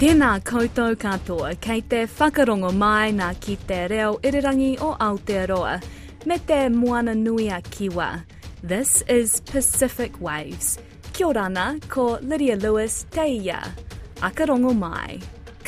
Tēnā koutou katoa kei te whakarongo mai nā ki te reo irirangi o Aotearoa me te moana nui a kiwa. This is Pacific Waves. Kia ora ko Lydia Lewis te ia. Akarongo mai.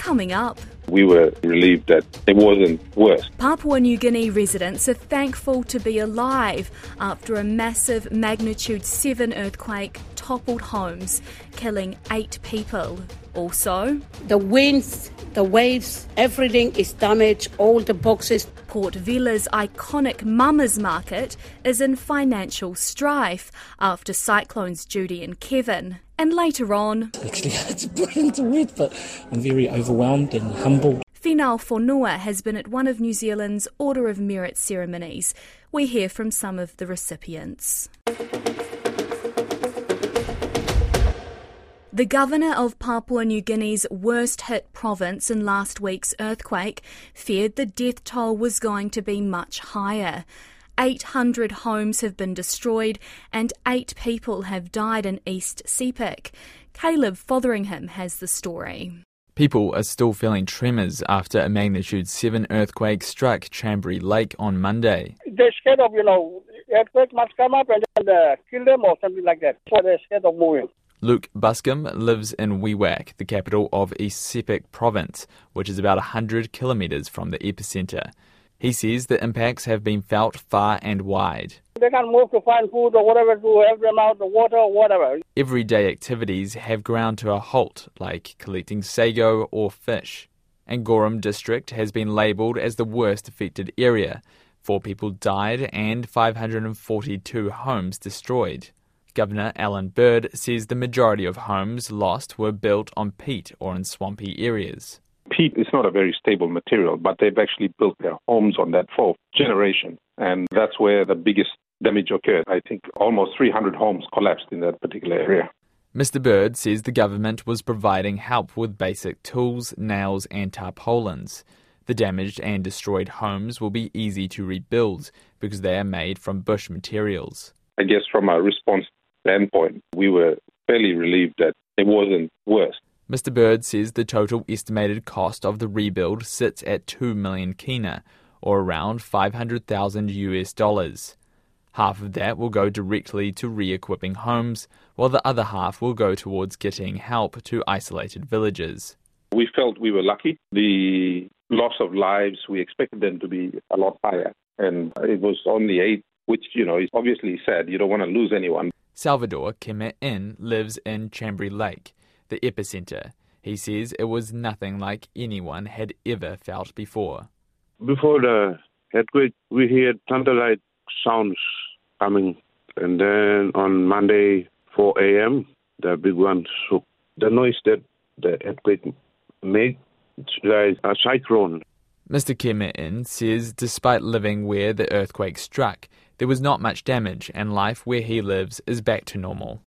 Coming up. We were relieved that it wasn't worse. Papua New Guinea residents are thankful to be alive after a massive magnitude 7 earthquake toppled homes, killing eight people. Also, the winds, the waves, everything is damaged, all the boxes. Port Vila's iconic Mama's Market is in financial strife after cyclones Judy and Kevin. And later on, actually, it's brilliant to read, but I'm very overwhelmed and humble. Finau Fonua has been at one of New Zealand's Order of Merit ceremonies. We hear from some of the recipients. The governor of Papua New Guinea's worst hit province in last week's earthquake feared the death toll was going to be much higher. 800 homes have been destroyed and eight people have died in East Sepik. Caleb Fotheringham has the story. People are still feeling tremors after a magnitude 7 earthquake struck Chambri Lake on Monday. They're scared of, you know, earthquake must come up and uh, kill them or something like that. So they're scared of moving. Luke Buscombe lives in Wewak, the capital of East Sepik province, which is about 100 kilometres from the epicentre. He says the impacts have been felt far and wide. They can't move to find food or whatever to help them out, the water or whatever. Everyday activities have ground to a halt, like collecting sago or fish. Angoram district has been labelled as the worst affected area. Four people died and 542 homes destroyed. Governor Alan Bird says the majority of homes lost were built on peat or in swampy areas. Peat is not a very stable material, but they've actually built their homes on that for generations. And that's where the biggest damage occurred. I think almost 300 homes collapsed in that particular area. Mr. Bird says the government was providing help with basic tools, nails, and tarpaulins. The damaged and destroyed homes will be easy to rebuild because they are made from bush materials. I guess from a response standpoint, we were fairly relieved that it wasn't worse. Mr. Bird says the total estimated cost of the rebuild sits at 2 million kina, or around 500,000 US dollars. Half of that will go directly to re equipping homes, while the other half will go towards getting help to isolated villages. We felt we were lucky. The loss of lives, we expected them to be a lot higher. And it was only eight, which, you know, is obviously sad. You don't want to lose anyone. Salvador Keme In lives in Chambri Lake, the epicenter. He says it was nothing like anyone had ever felt before. Before the earthquake, we heard thunder-like sounds coming, and then on Monday, 4 a.m., the big one shook. The noise that the earthquake made, it's like a cyclone. Mr. Keme In says despite living where the earthquake struck, there was not much damage and life where he lives is back to normal.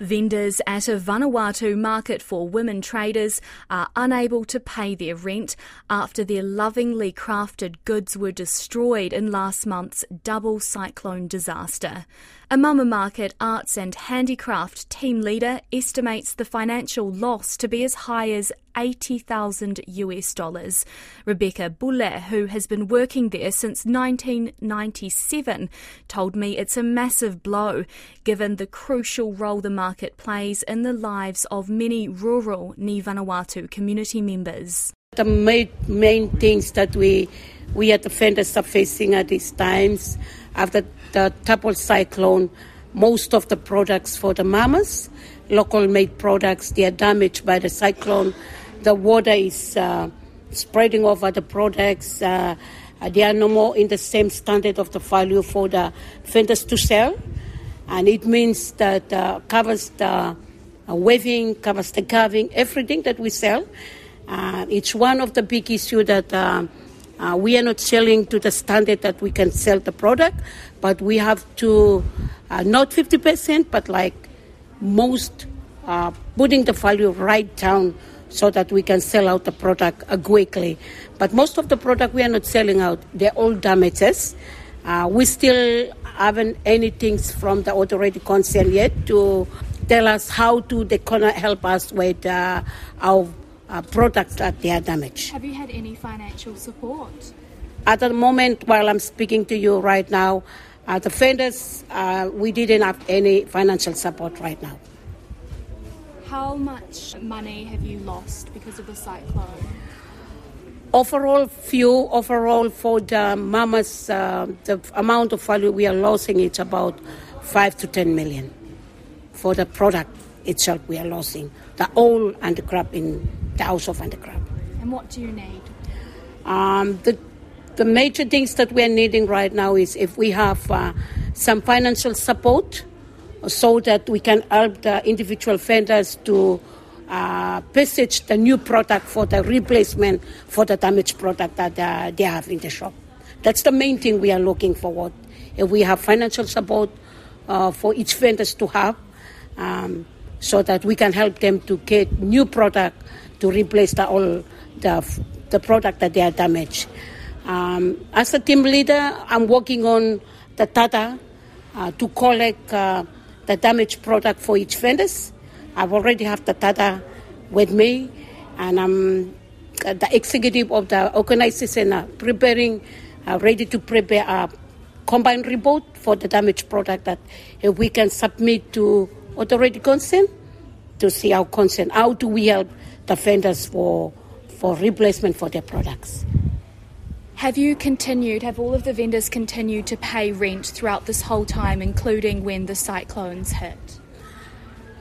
Vendors at a Vanuatu market for women traders are unable to pay their rent after their lovingly crafted goods were destroyed in last month's double cyclone disaster. A Mama Market Arts and Handicraft team leader estimates the financial loss to be as high as 80,000 US dollars. Rebecca Bulle, who has been working there since 1997, told me it's a massive blow given the crucial role the market plays in the lives of many rural Ni Vanuatu community members. The main, things that we we at the vendors are facing at these times after the double cyclone, most of the products for the mamas, local made products, they are damaged by the cyclone. The water is uh, spreading over the products. Uh, they are no more in the same standard of the value for the vendors to sell. And it means that uh, covers the uh, weaving, covers the carving, everything that we sell. Uh, it's one of the big issues that uh, uh, we are not selling to the standard that we can sell the product, but we have to uh, not 50%, but like most, uh, putting the value right down so that we can sell out the product uh, quickly. But most of the product we are not selling out, they're all damages. Uh, we still haven't anything from the authority concern yet to tell us how to they gonna help us with uh, our uh, products that they are damaged. Have you had any financial support? At the moment, while I'm speaking to you right now, uh, the vendors, uh, we didn't have any financial support right now. How much money have you lost because of the cyclone? Overall, few overall for the mamas, uh, the amount of value we are losing it's about five to ten million. For the product itself, we are losing the oil and the crab in the house of and the crab. And what do you need? Um, the the major things that we are needing right now is if we have uh, some financial support so that we can help the individual vendors to uh, the new product for the replacement for the damaged product that uh, they have in the shop. That's the main thing we are looking forward. If we have financial support uh, for each vendors to have, um, so that we can help them to get new product to replace the all the the product that they are damaged. Um, as a team leader, I'm working on the data uh, to collect uh, the damaged product for each vendors. I've already have the data with me, and I'm uh, the executive of the organization uh, preparing, uh, ready to prepare a combined report for the damaged product that we can submit to authority concern to see our concern. How do we help the vendors for for replacement for their products? Have you continued, have all of the vendors continued to pay rent throughout this whole time, including when the cyclones hit?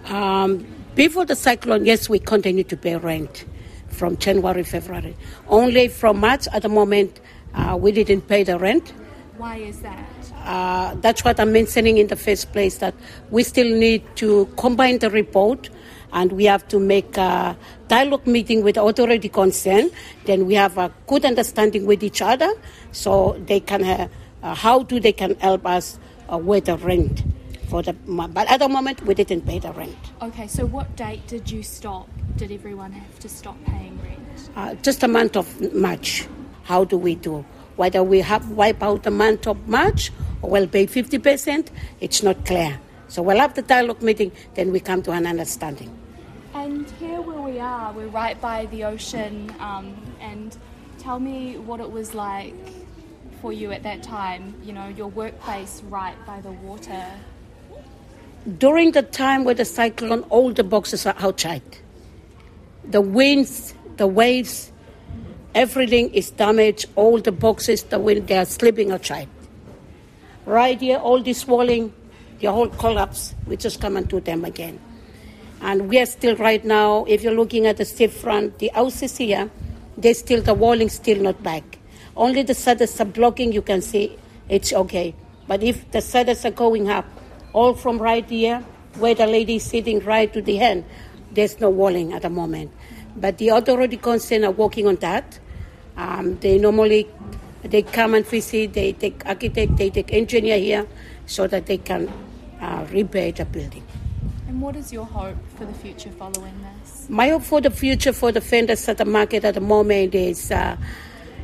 Um, before the cyclone, yes, we continue to pay rent from January, February. Only from March at the moment, uh, we didn't pay the rent. Why is that? Uh, that's what I'm mentioning in the first place that we still need to combine the report and we have to make a dialogue meeting with the authority concerned. Then we have a good understanding with each other so they can, uh, uh, how do they can help us uh, with the rent for the, but at the moment we didn't pay the rent. Okay, so what date did you stop? Did everyone have to stop paying rent? Uh, just a month of March. How do we do? Whether we have wipe out the month of March or we'll pay 50%, it's not clear. So we'll have the dialogue meeting, then we come to an understanding. And here where we are, we're right by the ocean. Um, and tell me what it was like for you at that time, you know, your workplace right by the water. During the time with the cyclone, all the boxes are outside. The winds, the waves, everything is damaged. All the boxes, the wind, they are sleeping outside. Right here, all this walling, the whole collapse. We just come and do them again. And we are still right now, if you're looking at the stiff front, the houses here, they still, the walling still not back. Only the shutters are blocking, you can see it's okay. But if the shutters are going up, all from right here, where the lady is sitting right to the end, there's no walling at the moment. But the authority concern are working on that. Um, they normally they come and visit. They take architect, they take engineer here, so that they can uh, repair the building. What is your hope for the future following this? My hope for the future for the vendors at the market at the moment is uh,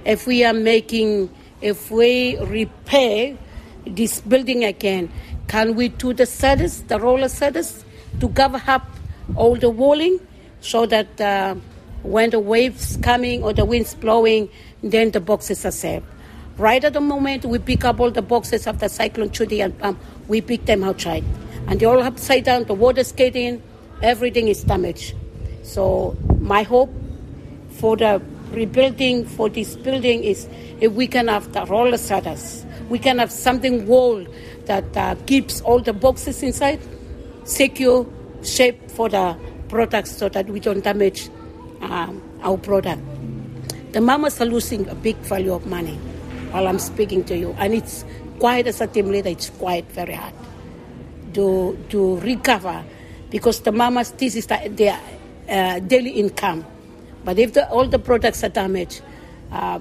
if we are making, if we repair this building again, can we do the shutters, the roller shutters, to cover up all the walling so that uh, when the waves coming or the winds blowing, then the boxes are safe. Right at the moment, we pick up all the boxes after Cyclone Judy and Pam. We pick them outside. And they all upside down, the water's getting, everything is damaged. So my hope for the rebuilding for this building is if we can have the roller shutters, we can have something wall that uh, keeps all the boxes inside secure, shape for the products so that we don't damage um, our product. The mamas are losing a big value of money while I'm speaking to you, and it's quite as a team leader, it's quite very hard to to recover because the mamas this is the, their uh, daily income. But if the, all the products are damaged, uh,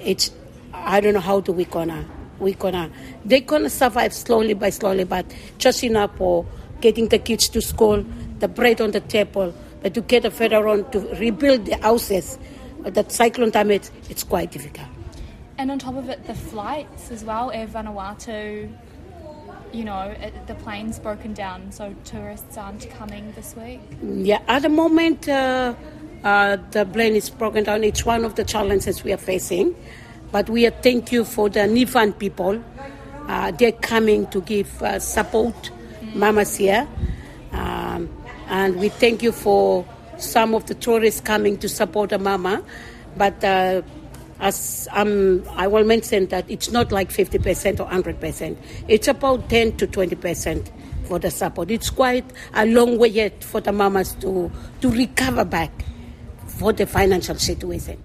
it's I don't know how do we gonna we gonna they gonna survive slowly by slowly, but just enough for getting the kids to school, the bread on the table, but to get a further on to rebuild the houses that cyclone damage, it's quite difficult. And on top of it, the flights as well, Air Vanuatu you know, it, the plane's broken down, so tourists aren't coming this week? Yeah, at the moment, uh, uh, the plane is broken down. It's one of the challenges we are facing. But we are thank you for the Nivan people. Uh, they're coming to give uh, support, mm. mamas here. Um, and we thank you for some of the tourists coming to support a mama. But uh, as um, I will mention that it's not like 50% or 100%. It's about 10 to 20% for the support. It's quite a long way yet for the mamas to, to recover back for the financial situation.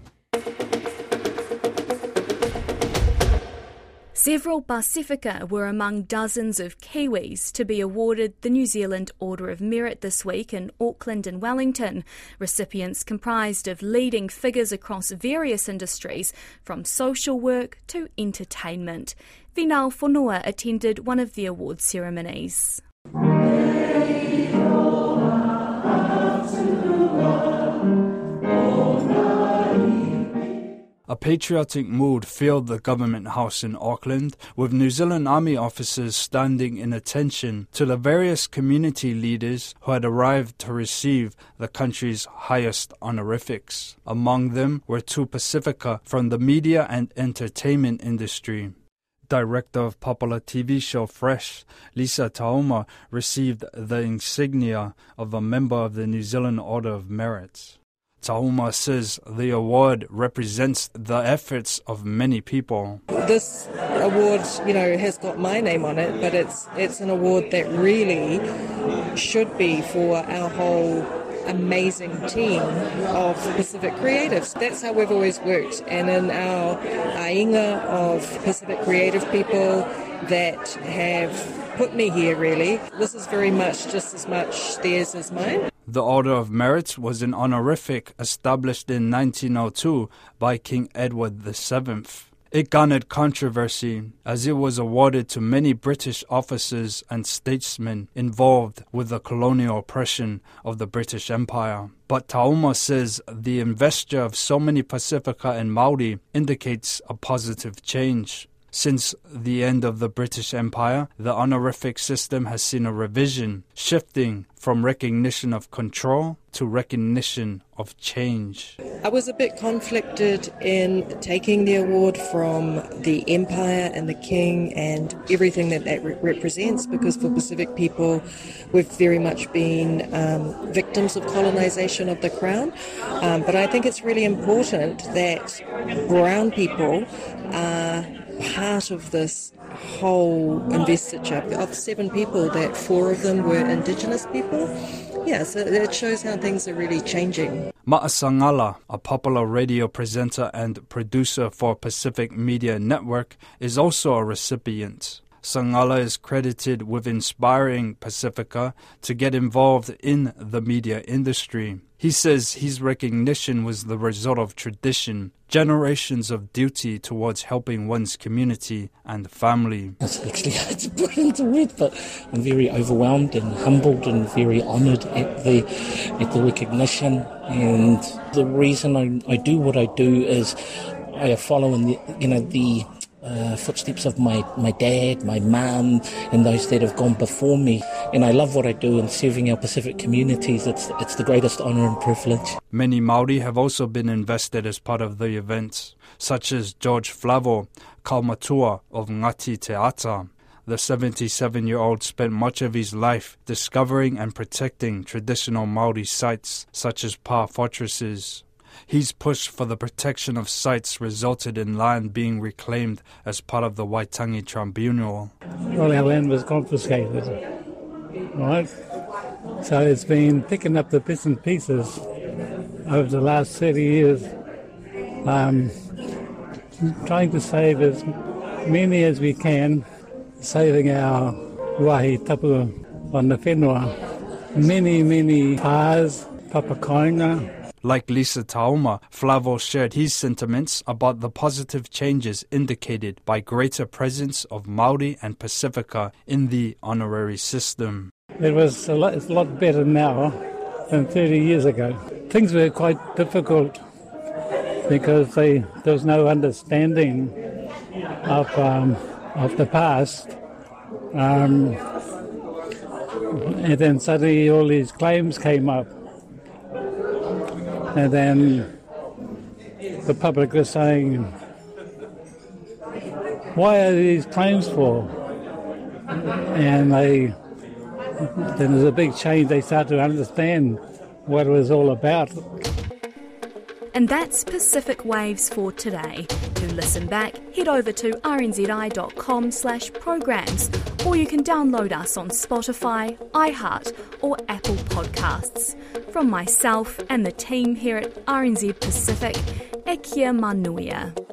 Several Pasifika were among dozens of Kiwis to be awarded the New Zealand Order of Merit this week in Auckland and Wellington. Recipients comprised of leading figures across various industries, from social work to entertainment. Finau Fonua attended one of the award ceremonies. A patriotic mood filled the government house in Auckland, with New Zealand Army officers standing in attention to the various community leaders who had arrived to receive the country's highest honorifics. Among them were two Pasifika from the media and entertainment industry. Director of popular TV show Fresh, Lisa Taouma, received the insignia of a member of the New Zealand Order of Merit. Taouma says the award represents the efforts of many people. This award, you know, has got my name on it, but it's it's an award that really should be for our whole amazing team of Pacific creatives. That's how we've always worked. And in our ainga of Pacific creative people that have put me here, really, this is very much just as much theirs as mine. The Order of Merit was an honorific established in 1902 by King Edward VII. It garnered controversy as it was awarded to many British officers and statesmen involved with the colonial oppression of the British Empire. But Taouma says the investiture of so many Pasifika and Maori indicates a positive change. Since the end of the British Empire, the honorific system has seen a revision, shifting from recognition of control to recognition of change. I was a bit conflicted in taking the award from the empire and the king and everything that that re- represents because for Pacific people, we've very much been um, victims of colonization of the crown. Um, but I think it's really important that brown people are part of this whole investiture of seven people that four of them were indigenous people yeah so it shows how things are really changing Ma'asangala, a popular radio presenter and producer for Pacific Media Network, is also a recipient. Sangala is credited with inspiring Pasifika to get involved in the media industry. He says his recognition was the result of tradition, generations of duty towards helping one's community and family. It's actually it's brilliant to read, but I'm very overwhelmed and humbled and very honoured at the at the recognition. And the reason I, I do what I do is I follow in the you know the uh, footsteps of my, my dad, my mum, and those that have gone before me. And I love what I do in serving our Pacific communities. It's, it's the greatest honour and privilege. Many Maori have also been invested as part of the events, such as George Flavell, Kaumatua of Ngati Te Ata. The 77 year old spent much of his life discovering and protecting traditional Maori sites such as Pa fortresses. His push for the protection of sites resulted in land being reclaimed as part of the Waitangi Tribunal. All our land was confiscated, right? So it's been picking up the bits and pieces over the last 30 years, um, trying to save as many as we can, saving our wahi tapu on the whenua. Many, many pās, papakāinga, like Lisa Taouma, Flavell shared his sentiments about the positive changes indicated by greater presence of Maori and Pasifika in the honorary system. It was a lot, it's a lot better now than 30 years ago. Things were quite difficult because they, there was no understanding of, um, of the past Um, and then suddenly all these claims came up. And then the public was saying, why are these claims for? And they, then there's a big change. They start to understand what it was all about. And that's Pacific Waves for today. To listen back, head over to rnzi.com slash programs, or you can download us on Spotify, iHeart, or Apple Podcasts. From myself and the team here at RNZ Pacific, Ekia Manuia.